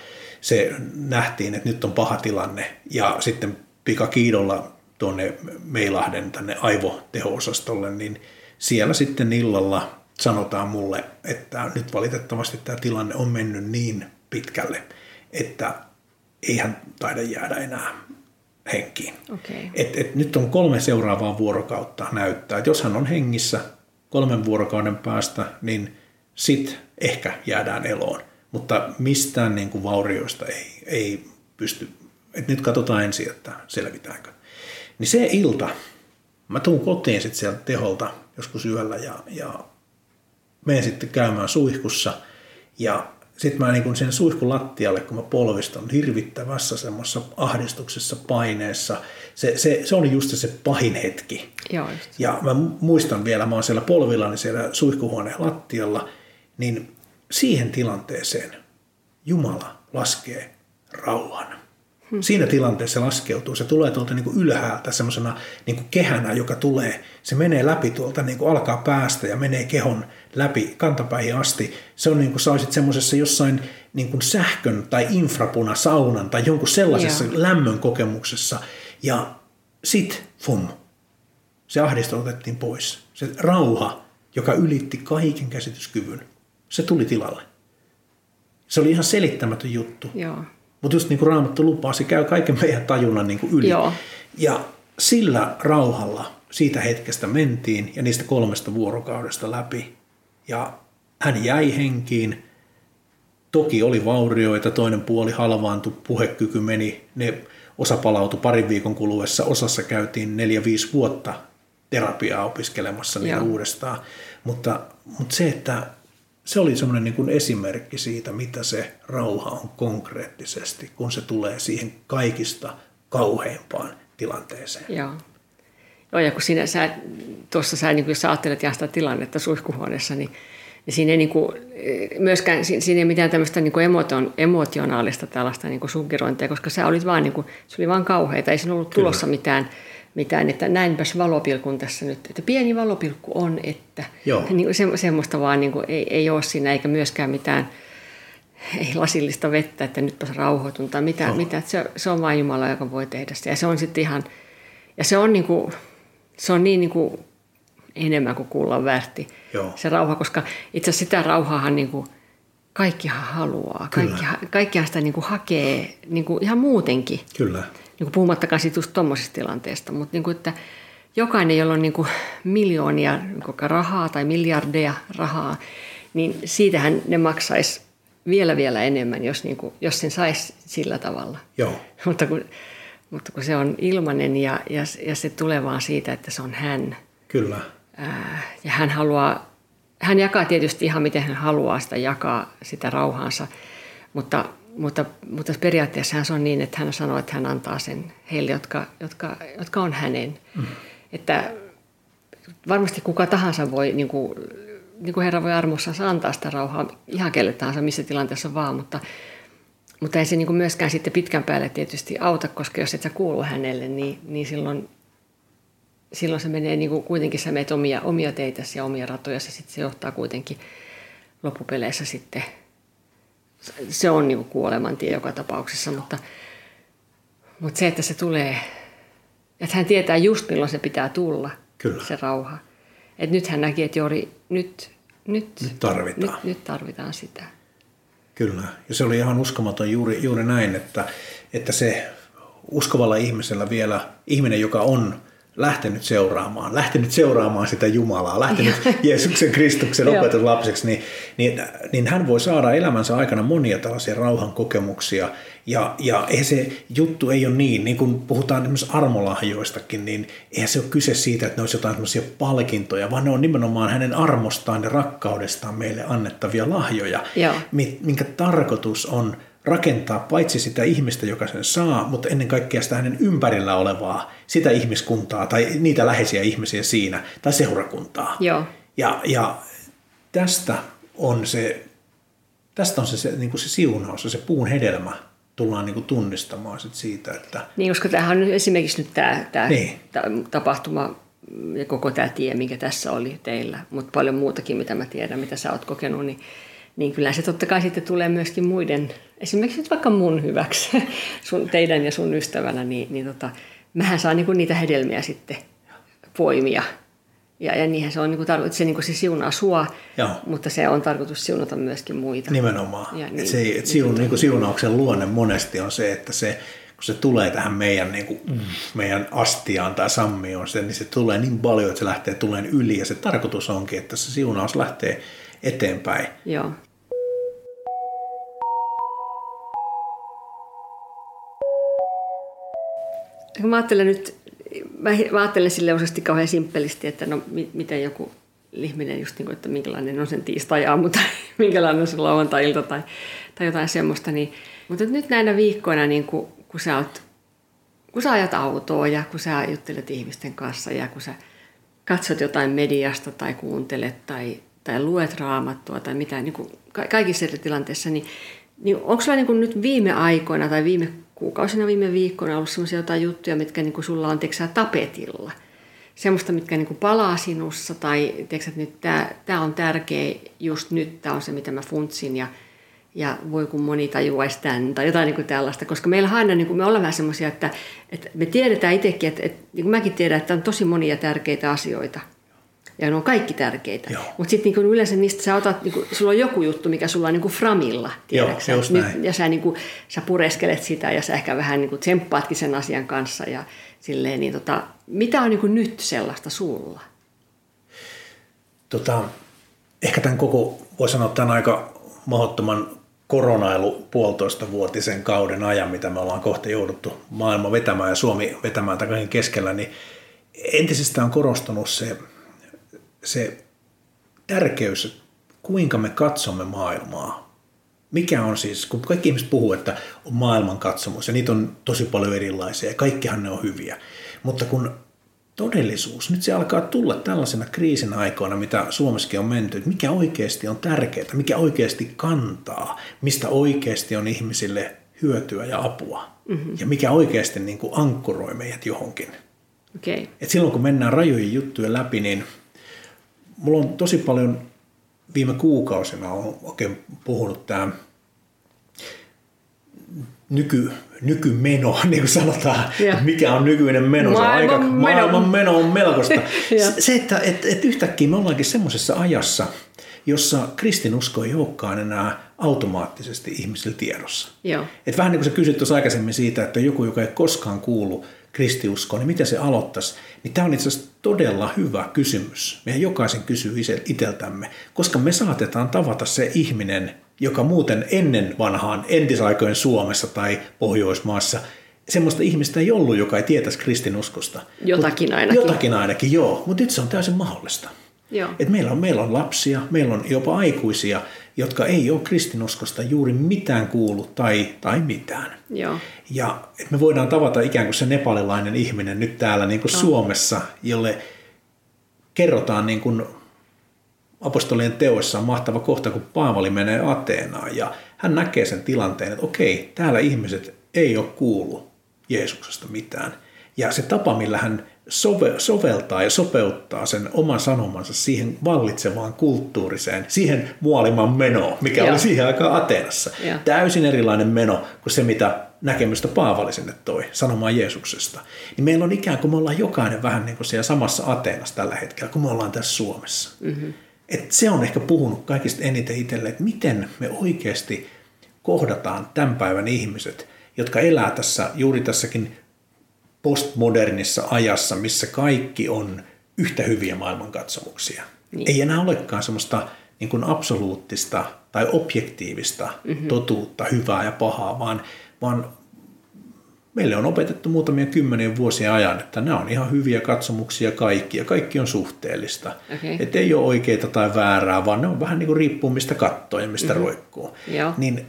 se nähtiin, että nyt on paha tilanne. Ja sitten pikakiidolla tuonne Meilahden tänne aivoteho-osastolle, niin siellä sitten illalla sanotaan mulle, että nyt valitettavasti tämä tilanne on mennyt niin pitkälle, että ei hän taida jäädä enää henkiin. Okei. Et, et nyt on kolme seuraavaa vuorokautta näyttää, että jos hän on hengissä kolmen vuorokauden päästä, niin sit ehkä jäädään eloon. Mutta mistään niin kuin vaurioista ei, ei pysty, että nyt katsotaan ensin, että selvitäänkö. Niin se ilta, mä tuun kotiin sitten sieltä teholta joskus yöllä ja, ja menen sitten käymään suihkussa ja sitten mä niin sen suihkun lattialle, kun mä polvistan hirvittävässä semmoisessa ahdistuksessa, paineessa. Se, se, se on just se pahin hetki. Joo, just. Ja mä muistan vielä, mä oon siellä polvillani siellä suihkuhuoneen lattialla, niin siihen tilanteeseen Jumala laskee rauhan. Hmm. Siinä tilanteessa se laskeutuu, se tulee tuolta niin kuin ylhäältä semmoisena niin kuin kehänä, joka tulee, se menee läpi tuolta, niin kuin alkaa päästä ja menee kehon läpi kantapäihin asti. Se on niin kuin sä olisit semmoisessa jossain niin kuin sähkön tai infrapunasaunan tai jonkun sellaisessa Joo. lämmön kokemuksessa. Ja sit, fum, se ahdisto otettiin pois. Se rauha, joka ylitti kaiken käsityskyvyn, se tuli tilalle. Se oli ihan selittämätön juttu. Joo. Mutta just niin kuin Raamattu lupaa, se käy kaiken meidän tajunnan niin kuin yli. Joo. Ja sillä rauhalla siitä hetkestä mentiin ja niistä kolmesta vuorokaudesta läpi. Ja hän jäi henkiin. Toki oli vaurioita, toinen puoli halvaantui, puhekyky meni, ne osa palautui parin viikon kuluessa, osassa käytiin neljä, viisi vuotta terapiaa opiskelemassa niitä Joo. uudestaan. Mutta, mutta se, että se oli semmoinen niin kuin esimerkki siitä, mitä se rauha on konkreettisesti, kun se tulee siihen kaikista kauheimpaan tilanteeseen. Joo. Joo, ja kun sinä, sä, tuossa sä, niin kun sä ajattelet ihan sitä tilannetta suihkuhuoneessa, niin, niin siinä ei niin kuin, myöskään siinä ei mitään tämmöistä niin emotion, emotionaalista tällaista niin suggerointia, koska sä olit vaan, niin kuin, se oli vaan kauheita, ei siinä ollut tulossa Kyllä. mitään, mitään, että näinpäs valopilkun tässä nyt, että pieni valopilkku on, että Joo. Niin se, semmoista vaan niin kuin, ei, ei ole siinä, eikä myöskään mitään, ei lasillista vettä, että nytpäs rauhoitun tai mitä, oh. mitä se, se on vain Jumala, joka voi tehdä sitä. Ja se on sitten ihan, ja se on, niin kuin, se on niin, niin kuin enemmän kuin kullan väärti Joo. se rauha, koska itse asiassa sitä rauhaahan niin kuin, kaikkihan haluaa. Kaikkihan, kaikkihan sitä niin kuin hakee niin kuin ihan muutenkin. Kyllä. Niin kuin puhumattakaan siitä just tuommoisesta tilanteesta, mutta niin kuin, että jokainen, jolla on niin kuin miljoonia rahaa tai miljardeja rahaa, niin siitähän ne maksaisi vielä vielä enemmän, jos, niin kuin, jos sen saisi sillä tavalla. Joo. mutta, kun, mutta kun se on ilmanen ja, ja, ja se tulee vaan siitä, että se on hän. Kyllä. Ää, ja hän haluaa, hän jakaa tietysti ihan miten hän haluaa sitä jakaa sitä rauhaansa, mutta, mutta, mutta periaatteessa se on niin, että hän sanoo, että hän antaa sen heille, jotka, jotka, jotka on hänen. Mm. Että varmasti kuka tahansa voi niin kuin, niin kuin Herra voi armossa antaa sitä rauhaa ihan kelle tahansa, missä tilanteessa vaan, mutta, mutta ei se niin kuin myöskään sitten pitkän päälle tietysti auta, koska jos et sä kuulu hänelle, niin, niin silloin, silloin se menee niin kuin kuitenkin, sä meet omia, omia teitäsi ja omia ratoja, ja sitten se johtaa kuitenkin loppupeleissä sitten, se on niin kuin kuolemantie joka tapauksessa, mutta, mutta se, että se tulee, että hän tietää just milloin se pitää tulla, Kyllä. se rauha. Et nyt hän näki, että Jori, nyt, nyt, nyt, tarvitaan. Nyt, nyt tarvitaan sitä. Kyllä, ja se oli ihan uskomaton juuri, juuri näin, että, että se uskovalla ihmisellä vielä, ihminen, joka on lähtenyt seuraamaan, lähtenyt seuraamaan sitä Jumalaa, lähtenyt Jeesuksen Kristuksen opetuslapseksi, niin, niin, niin hän voi saada elämänsä aikana monia tällaisia rauhan kokemuksia. Ja, ja eihän se juttu ei ole niin, niin kun puhutaan esimerkiksi armolahjoistakin, niin eihän se ole kyse siitä, että ne olisi jotain sellaisia palkintoja, vaan ne on nimenomaan hänen armostaan ja rakkaudestaan meille annettavia lahjoja, Joo. minkä tarkoitus on rakentaa paitsi sitä ihmistä, joka sen saa, mutta ennen kaikkea sitä hänen ympärillä olevaa, sitä ihmiskuntaa tai niitä läheisiä ihmisiä siinä, tai seurakuntaa. Joo. Ja, ja tästä on se, tästä on se, se, niin kuin se siunaus ja se puun hedelmä tullaan niin kuin tunnistamaan sit siitä, että... Niin, koska tämähän on esimerkiksi nyt tämä, tämä niin. tapahtuma ja koko tämä tie, mikä tässä oli teillä, mutta paljon muutakin, mitä mä tiedän, mitä sä oot kokenut, niin niin kyllä se totta kai sitten tulee myöskin muiden, esimerkiksi nyt vaikka mun hyväksi, sun, teidän ja sun ystävänä, niin, niin tota, mähän saan niinku niitä hedelmiä sitten poimia. Ja, ja niinhän se on niinku tarkoitus, se, niinku se siunaa sua, Joo. mutta se on tarkoitus siunata myöskin muita. Nimenomaan. Ja niin, et se, et niin, siun, niin, siunauksen luonne monesti on se, että se, kun se tulee tähän meidän, niin kuin, mm. meidän astiaan tai sammioon, se, niin se tulee niin paljon, että se lähtee tuleen yli. Ja se tarkoitus onkin, että se siunaus lähtee eteenpäin. Joo. Mä ajattelen nyt, mä, mä ajattelen sille osasti kauhean simppelisti, että no mi, miten joku ihminen just niin kuin, että minkälainen on sen tiistai-aamu tai minkälainen on se lauantai-ilta tai, tai jotain semmoista. Niin, mutta nyt näinä viikkoina, niin kun, kun sä oot kun sä ajat autoa ja kun sä juttelet ihmisten kanssa ja kun sä katsot jotain mediasta tai kuuntelet tai, tai luet raamattua tai mitä, niin kuin kaikissa eri tilanteissa, niin, niin onko sulla niin kuin nyt viime aikoina tai viime kuukausina viime viikkoina ollut sellaisia jotain juttuja, mitkä niin kuin sulla on teksää tapetilla. Semmoista, mitkä niin kuin palaa sinussa tai teksät, että nyt tämä, tämä on tärkeä just nyt, tämä on se, mitä mä funtsin ja, ja voi kun moni tajuaisi tämän tai jotain niin kuin tällaista. Koska meillä aina niin kuin me ollaan vähän semmoisia, että, että me tiedetään itsekin, että, että niin kuin mäkin tiedän, että on tosi monia tärkeitä asioita – ja ne on kaikki tärkeitä. Mutta sitten niinku yleensä niistä sä otat, niinku, sulla on joku juttu, mikä sulla on niinku framilla, tiedätkö Joo, Nyt, ja sä, niinku, sä pureskelet sitä ja sä ehkä vähän niinku tsemppaatkin sen asian kanssa. Ja silleen, niin tota, mitä on niinku nyt sellaista sulla? Tota, ehkä tämän koko, voi sanoa tämän aika mahdottoman koronailu puolitoista vuotisen kauden ajan, mitä me ollaan kohta jouduttu maailma vetämään ja Suomi vetämään takaisin keskellä, niin entisestään on korostunut se se tärkeys, kuinka me katsomme maailmaa. Mikä on siis, kun kaikki ihmiset puhuu, että on maailman katsomus ja niitä on tosi paljon erilaisia ja kaikkihan ne on hyviä. Mutta kun todellisuus, nyt se alkaa tulla tällaisena kriisin aikoina, mitä Suomessakin on menty, että mikä oikeasti on tärkeää, mikä oikeasti kantaa, mistä oikeasti on ihmisille hyötyä ja apua mm-hmm. ja mikä oikeasti niin kuin ankkuroi meidät johonkin. Okay. Et silloin kun mennään rajojen juttuja läpi, niin mulla on tosi paljon viime kuukausina on oikein puhunut tämä nyky, nykymeno, niin kuin sanotaan, yeah. mikä on nykyinen meno. Maailman, aika, meno. maailman meno on melkoista. se, että et, et yhtäkkiä me ollaankin semmoisessa ajassa, jossa kristinusko ei olekaan enää automaattisesti ihmisillä tiedossa. Joo. Et vähän niin kuin sä kysyt tuossa aikaisemmin siitä, että joku, joka ei koskaan kuulu kristiuskoon, niin miten se aloittaisi? Niin tämä on itse asiassa todella hyvä kysymys. Meidän jokaisen kysyy iteltämme, koska me saatetaan tavata se ihminen, joka muuten ennen vanhaan entisaikojen Suomessa tai Pohjoismaassa semmoista ihmistä ei ollut, joka ei tietäisi kristinuskosta. Jotakin Mut, ainakin. Jotakin ainakin, joo. Mutta nyt se on täysin mahdollista. Joo. Et meillä, on, meillä on lapsia, meillä on jopa aikuisia, jotka ei ole kristinuskosta juuri mitään kuullut tai, tai mitään. Joo. Ja et me voidaan tavata ikään kuin se nepalilainen ihminen nyt täällä niin kuin Suomessa, jolle kerrotaan niin kuin apostolien teoissa on mahtava kohta, kun Paavali menee Ateenaan ja hän näkee sen tilanteen, että okei, täällä ihmiset ei ole kuullut Jeesuksesta mitään. Ja se tapa, millä hän sove, soveltaa ja sopeuttaa sen oman sanomansa siihen vallitsevaan kulttuuriseen, siihen muoliman menoon, mikä Joo. oli siihen aikaan Ateenassa. Joo. Täysin erilainen meno kuin se, mitä näkemystä Paavali sinne toi sanomaan Jeesuksesta. Niin meillä on ikään kuin me ollaan jokainen vähän niin kuin siellä samassa Ateenassa tällä hetkellä, kun me ollaan tässä Suomessa. Mm-hmm. Et se on ehkä puhunut kaikista eniten itselle, että miten me oikeasti kohdataan tämän päivän ihmiset, jotka elää tässä juuri tässäkin postmodernissa ajassa, missä kaikki on yhtä hyviä maailmankatsomuksia. Niin. Ei enää olekaan semmoista niin kuin absoluuttista tai objektiivista mm-hmm. totuutta, hyvää ja pahaa, vaan, vaan meille on opetettu muutamia kymmenien vuosien ajan, että nämä on ihan hyviä katsomuksia kaikki ja kaikki on suhteellista. Okei. Että ei ole oikeita tai väärää, vaan ne on vähän niin kuin riippuu mistä katsoo ja mistä mm-hmm. roikkuu. Joo. Niin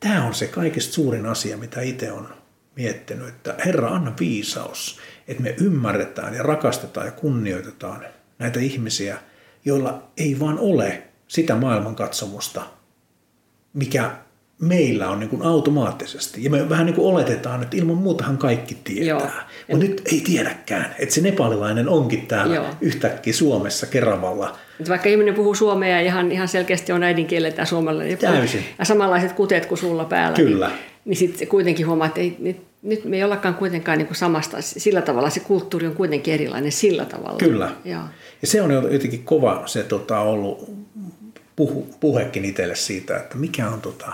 tämä on se kaikista suurin asia, mitä itse on miettinyt, että Herra, anna viisaus, että me ymmärretään ja rakastetaan ja kunnioitetaan näitä ihmisiä, joilla ei vaan ole sitä maailmankatsomusta, mikä meillä on niin kuin automaattisesti. Ja me vähän niin kuin oletetaan, että ilman muutahan kaikki Joo. tietää. Mutta nyt ei tiedäkään, että se nepalilainen onkin täällä Joo. yhtäkkiä Suomessa Keravalla. Vaikka ihminen puhuu suomea ja ihan, ihan selkeästi on äidinkieleltään suomalainen. ja- Täysin. Ja samanlaiset kuteet kuin sulla päällä. Kyllä. Niin, niin sitten kuitenkin huomaa, että ei, nyt, nyt me ei ollakaan kuitenkaan niin kuin samasta. Sillä tavalla se kulttuuri on kuitenkin erilainen sillä tavalla. Kyllä. Joo. Ja se on jotenkin kova se tota, ollut puhu, puhekin itselle siitä, että mikä on tota,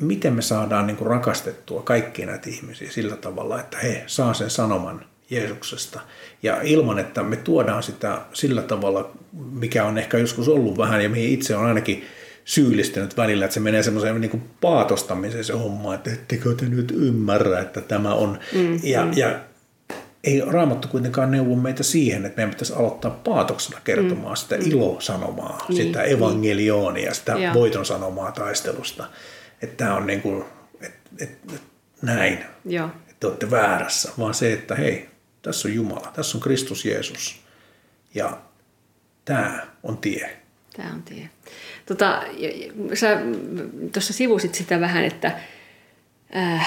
miten me saadaan niin kuin rakastettua kaikkia näitä ihmisiä sillä tavalla, että he saa sen sanoman Jeesuksesta. Ja ilman, että me tuodaan sitä sillä tavalla, mikä on ehkä joskus ollut vähän ja mihin itse on ainakin syyllistynyt välillä, että se menee semmoiseen niin kuin paatostamiseen se homma, että ettekö te nyt ymmärrä, että tämä on. Mm, ja, mm. ja ei Raamattu kuitenkaan neuvo meitä siihen, että meidän pitäisi aloittaa paatoksella kertomaan mm. sitä ilosanomaa, Niin, sitä evangelionia, sitä Joo. voiton sanomaa taistelusta. Että tämä on niin kuin, että, että, että näin, Joo. että te olette väärässä, vaan se, että hei, tässä on Jumala, tässä on Kristus Jeesus ja tämä on tie. Tämä on tie. Tota, sä tuossa sivusit sitä vähän, että äh,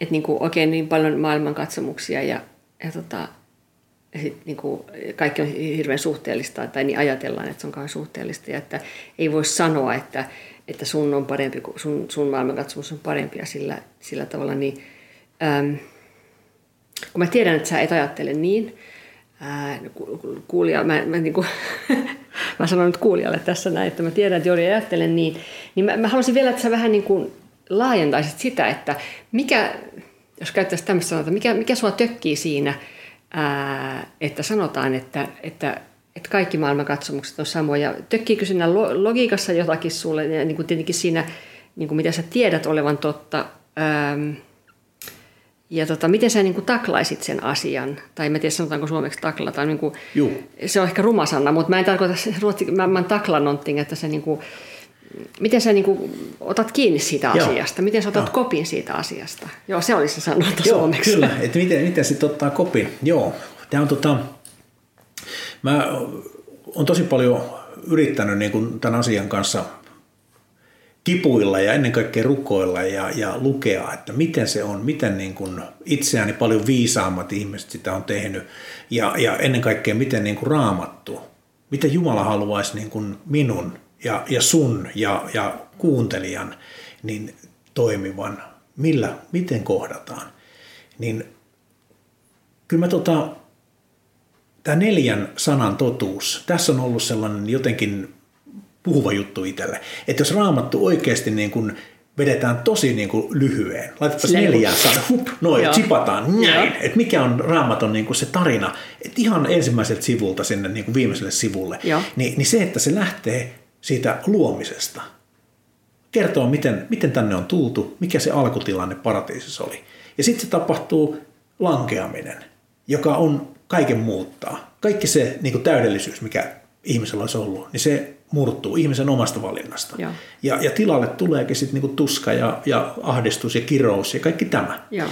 et niinku oikein niin paljon maailmankatsomuksia ja, ja, tota, ja sit niinku kaikki on hirveän suhteellista tai niin ajatellaan, että se on kauhean suhteellista ja että ei voi sanoa, että, että sun, on parempi, sun, sun maailmankatsomus on parempi ja sillä, sillä tavalla niin ähm, kun mä tiedän, että sä et ajattele niin, ää, ku- ku- kuulija, mä, mä, niin kuin, mä sanon nyt kuulijalle tässä näin, että mä tiedän, että Jori ajattelen niin, niin mä, mä haluaisin vielä, että sä vähän niin kuin laajentaisit sitä, että mikä, jos käyttäisiin tämmöistä sanota, mikä, mikä sua tökkii siinä, ää, että sanotaan, että, että, että kaikki maailmankatsomukset on samoja. Tökkiikö siinä lo- logiikassa jotakin sulle, niin kuin tietenkin siinä, niin kuin mitä sä tiedät olevan totta, ähm, ja tota, miten sä niin kuin taklaisit sen asian? Tai en tiedä, sanotaanko suomeksi taklata. Niin kuin, Juu. se on ehkä ruma sana, mutta mä en tarkoita ruotsi, mä, mä takla någonting, että se niin kuin, miten sä niin kuin, otat kiinni siitä Joo. asiasta? Miten sä otat Joo. kopin siitä asiasta? Joo, se olisi se sanonta Joo, suomeksi. kyllä, että miten, miten sitten ottaa kopin. Joo, tämä on tota, Mä oon tosi paljon yrittänyt niin kuin tämän asian kanssa kipuilla ja ennen kaikkea rukoilla ja, ja lukea, että miten se on, miten niin kuin itseäni paljon viisaammat ihmiset sitä on tehnyt ja, ja ennen kaikkea miten niin kuin raamattu, miten Jumala haluaisi niin kuin minun ja, ja sun ja, ja kuuntelijan niin toimivan, millä, miten kohdataan. Niin kyllä mä tota, tämä neljän sanan totuus, tässä on ollut sellainen jotenkin puhuva juttu itselle. Että jos raamattu oikeasti niin kuin vedetään tosi niin kuin lyhyen, laitetaan neljään saada, hup, noin, chipataan, näin. Että mikä on raamaton niin kuin se tarina, että ihan ensimmäiseltä sivulta sinne niin kuin viimeiselle sivulle, niin, niin se, että se lähtee siitä luomisesta, kertoo, miten, miten tänne on tultu, mikä se alkutilanne paratiisissa oli. Ja sitten se tapahtuu lankeaminen, joka on kaiken muuttaa. Kaikki se niin kuin täydellisyys, mikä ihmisellä olisi ollut, niin se murtuu ihmisen omasta valinnasta. Ja, ja, ja tilalle tuleekin sitten niinku tuska ja, ja ahdistus ja kirous ja kaikki tämä. Ja.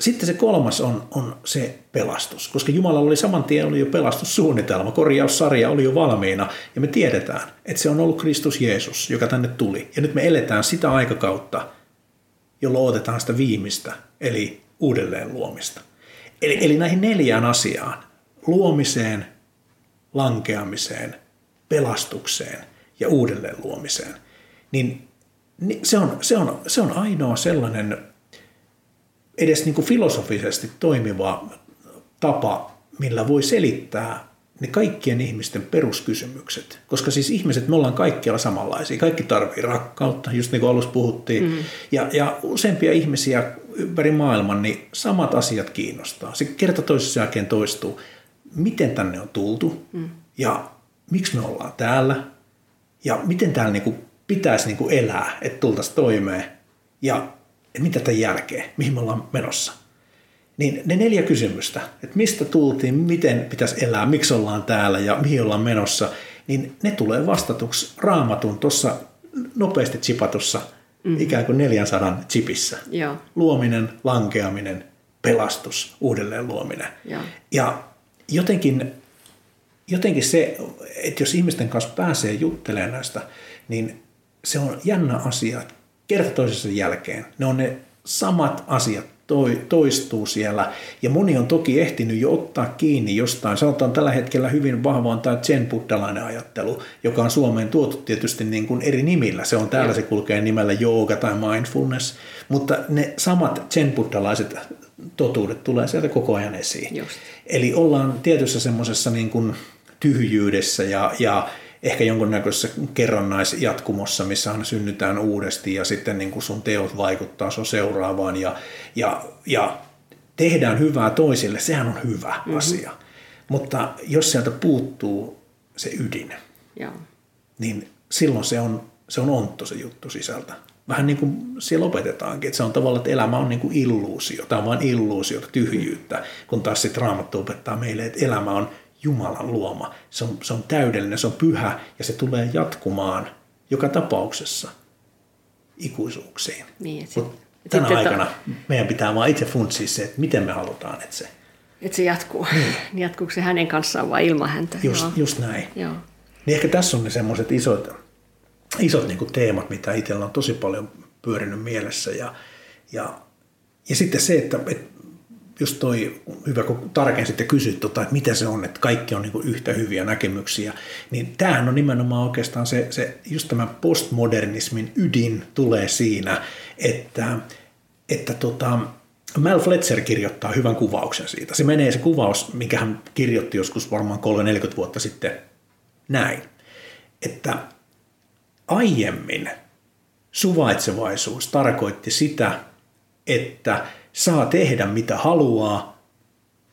Sitten se kolmas on, on se pelastus, koska Jumalalla oli saman tien oli jo pelastussuunnitelma, korjaussarja oli jo valmiina ja me tiedetään, että se on ollut Kristus Jeesus, joka tänne tuli. Ja nyt me eletään sitä aikakautta, jolloin otetaan sitä viimeistä, eli uudelleen luomista. Eli, eli näihin neljään asiaan, luomiseen, lankeamiseen, pelastukseen ja uudelleen luomiseen, niin se on, se on, se on ainoa sellainen edes niin kuin filosofisesti toimiva tapa, millä voi selittää ne kaikkien ihmisten peruskysymykset. Koska siis ihmiset, me ollaan kaikkialla samanlaisia. Kaikki tarvii rakkautta, just niin kuin alussa puhuttiin. Mm. Ja, ja useampia ihmisiä ympäri maailman, niin samat asiat kiinnostaa. Se kerta toisessa jälkeen toistuu. Miten tänne on tultu? Mm. Ja miksi me ollaan täällä ja miten täällä niin kuin pitäisi niin kuin elää, että tultaisiin toimeen ja mitä tämän jälkeen, mihin me ollaan menossa. Niin ne neljä kysymystä, että mistä tultiin, miten pitäisi elää, miksi ollaan täällä ja mihin ollaan menossa, niin ne tulee vastatuksi raamatun tuossa nopeasti chipatussa mm-hmm. ikään kuin 400 chipissä. Joo. Luominen, lankeaminen, pelastus, uudelleen luominen. Joo. Ja jotenkin jotenkin se, että jos ihmisten kanssa pääsee juttelemaan näistä, niin se on jännä asia. Kerta toisessa jälkeen ne on ne samat asiat toi, toistuu siellä. Ja moni on toki ehtinyt jo ottaa kiinni jostain. Sanotaan tällä hetkellä hyvin vahva on tämä zen buddhalainen ajattelu, joka on Suomeen tuotu tietysti niin kuin eri nimillä. Se on täällä, se kulkee nimellä jooga tai mindfulness. Mutta ne samat zen buddhalaiset totuudet tulee sieltä koko ajan esiin. Just. Eli ollaan tietyssä semmoisessa niin kuin tyhjyydessä ja, ja ehkä jonkunnäköisessä kerrannaisjatkumossa, missä aina synnytään uudesti ja sitten niin kuin sun teot vaikuttaa sun seuraavaan ja, ja, ja tehdään hyvää toisille, sehän on hyvä mm-hmm. asia. Mutta jos sieltä puuttuu se ydin, Joo. niin silloin se on, se on ontto se juttu sisältä. Vähän niin kuin siellä opetetaankin, että se on tavallaan, että elämä on niin kuin illuusio, tämä on vain illuusio, tyhjyyttä, kun taas sitten Raamattu opettaa meille, että elämä on Jumalan luoma. Se on, se on täydellinen, se on pyhä ja se tulee jatkumaan joka tapauksessa ikuisuuksiin. Niin, sit, tänä sit, aikana että... meidän pitää vaan itse funtsia se, että miten me halutaan, että se... Että se jatkuu. Niin. Jatkuuko se hänen kanssaan vai ilman häntä? Just, Joo. just näin. Joo. Niin ehkä tässä on ne semmoiset isot, isot niin kuin teemat, mitä itsellä on tosi paljon pyörinyt mielessä. Ja, ja, ja sitten se, että, että just toi, hyvä kun tarkensit ja kysyt, tota, että mitä se on, että kaikki on niin yhtä hyviä näkemyksiä, niin tämähän on nimenomaan oikeastaan se, se just tämä postmodernismin ydin tulee siinä, että, että tota, Mal Fletcher kirjoittaa hyvän kuvauksen siitä. Se menee se kuvaus, minkä hän kirjoitti joskus varmaan 3-40 vuotta sitten näin, että aiemmin suvaitsevaisuus tarkoitti sitä, että – saa tehdä mitä haluaa,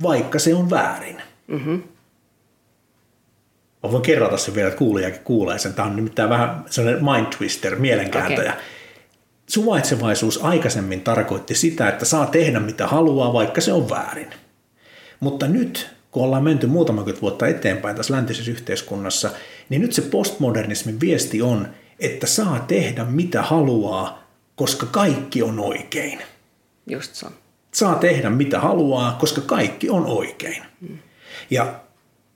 vaikka se on väärin. Mm-hmm. Mä voin kerrata sen vielä, että kuulijakin kuulee sen. Tämä on nimittäin vähän sellainen mind twister, mielenkääntäjä. Okay. Suvaitsevaisuus aikaisemmin tarkoitti sitä, että saa tehdä mitä haluaa, vaikka se on väärin. Mutta nyt, kun ollaan menty muutama vuotta eteenpäin tässä läntisessä yhteiskunnassa, niin nyt se postmodernismin viesti on, että saa tehdä mitä haluaa, koska kaikki on oikein. Just so. Saa tehdä mitä haluaa, koska kaikki on oikein. Hmm. Ja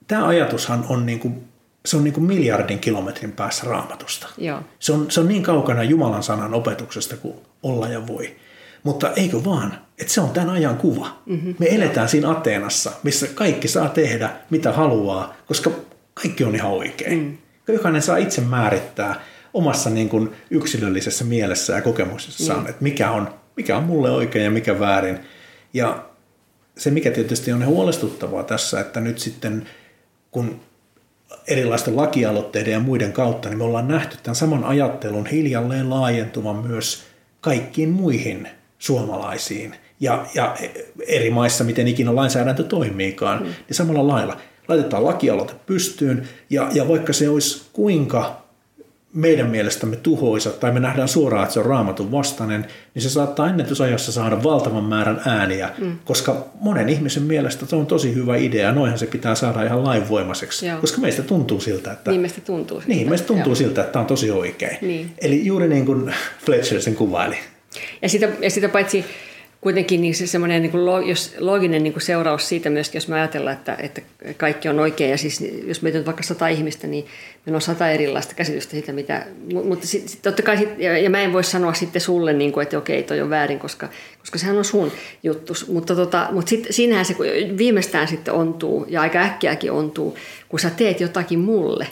tämä ajatushan on niin kuin, se on niin kuin miljardin kilometrin päässä raamatusta. Joo. Se on, se on niin kaukana Jumalan sanan opetuksesta kuin olla ja voi. Mutta eikö vaan, että se on tämän ajan kuva. Mm-hmm. Me eletään siinä Ateenassa, missä kaikki saa tehdä mitä haluaa, koska kaikki on ihan oikein. Mm. Jokainen saa itse määrittää omassa niin kuin yksilöllisessä mielessä ja kokemuksessaan, mm. että mikä on, mikä on mulle oikein ja mikä väärin. Ja se, mikä tietysti on huolestuttavaa tässä, että nyt sitten kun erilaisten lakialoitteiden ja muiden kautta, niin me ollaan nähty tämän saman ajattelun hiljalleen laajentuvan myös kaikkiin muihin suomalaisiin ja, ja eri maissa, miten ikinä lainsäädäntö toimiikaan, mm. niin samalla lailla laitetaan lakialoite pystyyn ja, ja vaikka se olisi kuinka meidän mielestämme tuhoisa tai me nähdään suoraan, että se on raamatun vastainen, niin se saattaa ennätysajassa saada valtavan määrän ääniä, mm. koska monen ihmisen mielestä se on tosi hyvä idea, noihan se pitää saada ihan lainvoimaiseksi, Joo. koska meistä tuntuu siltä, että... Niin, meistä tuntuu siltä. Niin, meistä tuntuu Joo. siltä, että tämä on tosi oikein. Niin. Eli juuri niin kuin Fletcher sen kuvaili. Ja sitä, ja sitä paitsi kuitenkin niin se semmoinen niin jos looginen niin seuraus siitä myöskin, jos me ajatellaan, että, että kaikki on oikein, ja siis jos meitä on vaikka sata ihmistä, niin meillä on sata erilaista käsitystä siitä, mitä, mutta sit, sit, totta kai, sit, ja, ja mä en voi sanoa sitten sulle, niin kuin, että okei, toi on väärin, koska, koska sehän on sun juttu, mutta, tota, mutta sit, siinähän se viimeistään sitten ontuu, ja aika äkkiäkin ontuu, kun sä teet jotakin mulle,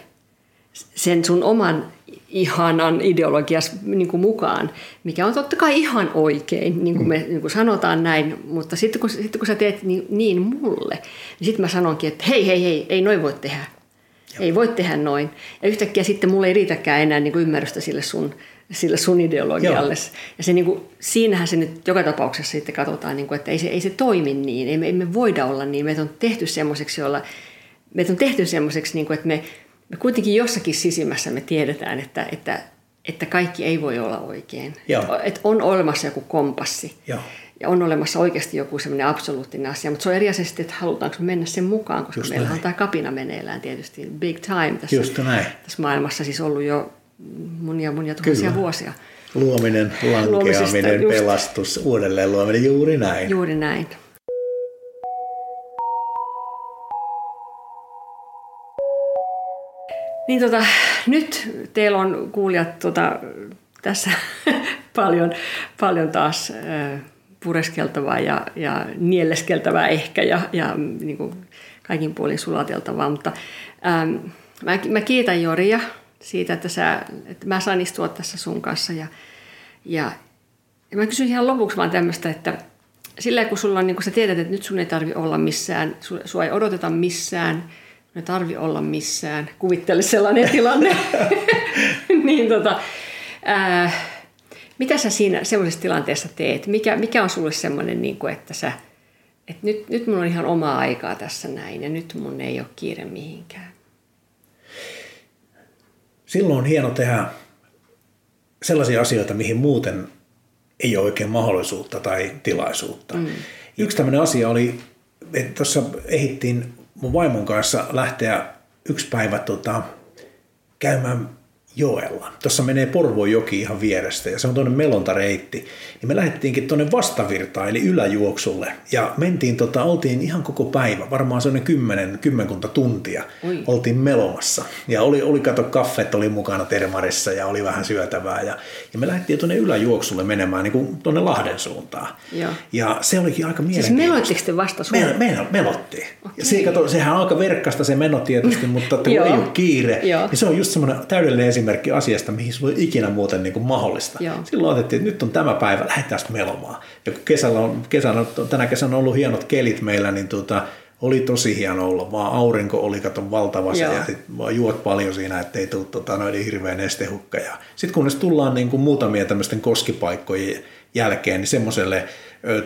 sen sun oman ihanan ideologias niin kuin mukaan, mikä on totta kai ihan oikein, niin kuin me niin kuin sanotaan näin, mutta sitten kun, sitten kun sä teet niin, niin mulle, niin sitten mä sanonkin, että hei, hei, hei, ei noin voi tehdä. Joo. Ei voi tehdä noin. Ja yhtäkkiä sitten mulle ei riitäkään enää niin kuin ymmärrystä sille sun, sille sun ideologialle. Joo. Ja se, niin kuin, siinähän se nyt joka tapauksessa sitten katsotaan, niin kuin, että ei se, ei se toimi niin, ei me, ei me voida olla niin. Meitä on tehty semmoiseksi, jolla, meitä on tehty semmoiseksi, niin kuin, että me, me kuitenkin jossakin sisimmässä me tiedetään, että, että, että kaikki ei voi olla oikein. Joo. Että on olemassa joku kompassi. Joo. Ja on olemassa oikeasti joku semmoinen absoluuttinen asia, mutta se on eri asia sitten, että halutaanko mennä sen mukaan, koska Just meillä näin. on tämä kapina meneillään tietysti big time tässä, Just näin. tässä maailmassa siis ollut jo monia monia tuhansia Kyllä. vuosia. Luominen, lankeaminen, pelastus, uudelleen luominen, juuri näin. Juuri näin. Niin tota, nyt teillä on kuulijat tota, tässä paljon, paljon taas pureskeltavaa ja, ja nielleskeltävää ehkä ja, ja niin kuin kaikin puolin sulateltavaa, mutta ähm, mä, mä kiitän Joria siitä, että, sä, että mä saan istua tässä sun kanssa ja, ja, ja mä kysyn ihan lopuksi vaan tämmöistä, että sillä kun sulla on, niin kun sä tiedät, että nyt sun ei tarvi olla missään, sua ei odoteta missään, ei tarvi olla missään. Kuvittele sellainen tilanne. niin tota, ää, mitä sä siinä semmoisessa tilanteessa teet? Mikä, mikä on sulle semmoinen, niin kuin, että sä, että nyt, nyt mulla on ihan omaa aikaa tässä näin ja nyt mun ei ole kiire mihinkään? Silloin on hieno tehdä sellaisia asioita, mihin muuten ei ole oikein mahdollisuutta tai tilaisuutta. Mm. Yksi tämmöinen asia oli, että tuossa ehittiin mun vaimon kanssa lähteä yksi päivä tota, käymään joella. Tuossa menee Porvojoki ihan vierestä ja se on tuonne melontareitti. Niin me lähdettiinkin tuonne vastavirtaan eli yläjuoksulle ja mentiin, tota, oltiin ihan koko päivä, varmaan sellainen kymmenen, kymmenkunta tuntia Oi. oltiin melomassa. Ja oli, oli kato, kaffet oli mukana termarissa ja oli vähän syötävää ja, ja me lähdettiin tuonne yläjuoksulle menemään niin kuin tuonne Lahden suuntaan. Joo. Ja se olikin aika mielenkiintoista. Siis meloitteko te vasta me, me, melottiin. Okay. Ja se, kato, sehän on aika verkkasta se meno tietysti, mutta kun ei ole kiire, niin se on just semmoinen täydellinen esimerkki asiasta, mihin sulla ei ikinä muuten niin kuin mahdollista. Joo. Silloin otettiin, että nyt on tämä päivä, lähdetään melomaan. Ja kun kesällä on, kesällä, tänä kesänä on ollut hienot kelit meillä, niin tuota, oli tosi hieno olla, vaan aurinko oli katon valtava se, ja sit vaan juot paljon siinä, ettei tule tota, noin hirveän nestehukka. Sitten kunnes tullaan niin kuin muutamia tämmöisten koskipaikkojen jälkeen, niin semmoiselle,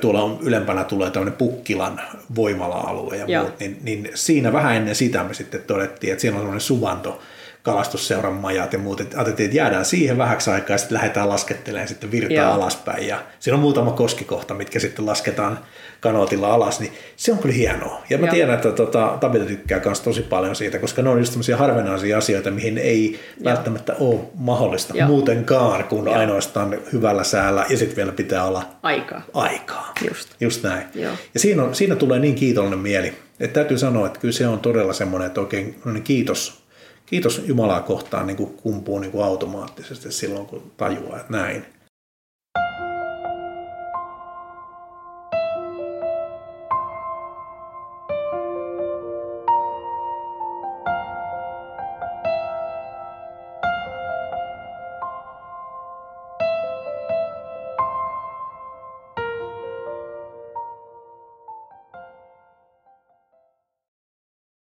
tuolla on ylempänä tulee tämmöinen Pukkilan voimala-alue ja muut, niin, niin, siinä vähän ennen sitä me sitten todettiin, että siellä on semmoinen suvanto, kalastusseuran majat ja muut. Että ajateltiin, että jäädään siihen vähäksi aikaa ja sitten lähdetään laskettelemaan sitten virtaa Joo. alaspäin. Ja siinä on muutama koskikohta, mitkä sitten lasketaan kanootilla alas, niin se on kyllä hienoa. Ja mä Joo. tiedän, että tota, Tabita tykkää myös tosi paljon siitä, koska ne on just sellaisia harvinaisia asioita, mihin ei Joo. välttämättä ole mahdollista Joo. muutenkaan kuin Joo. ainoastaan hyvällä säällä ja sitten vielä pitää olla aikaa. aikaa. Just, just näin. Joo. Ja siinä, on, siinä tulee niin kiitollinen mieli, Et täytyy sanoa, että kyllä se on todella semmoinen, että oikein kiitos, kiitos Jumalaa kohtaan niin kuin kumpuu niin kuin automaattisesti silloin, kun tajuaa, että näin.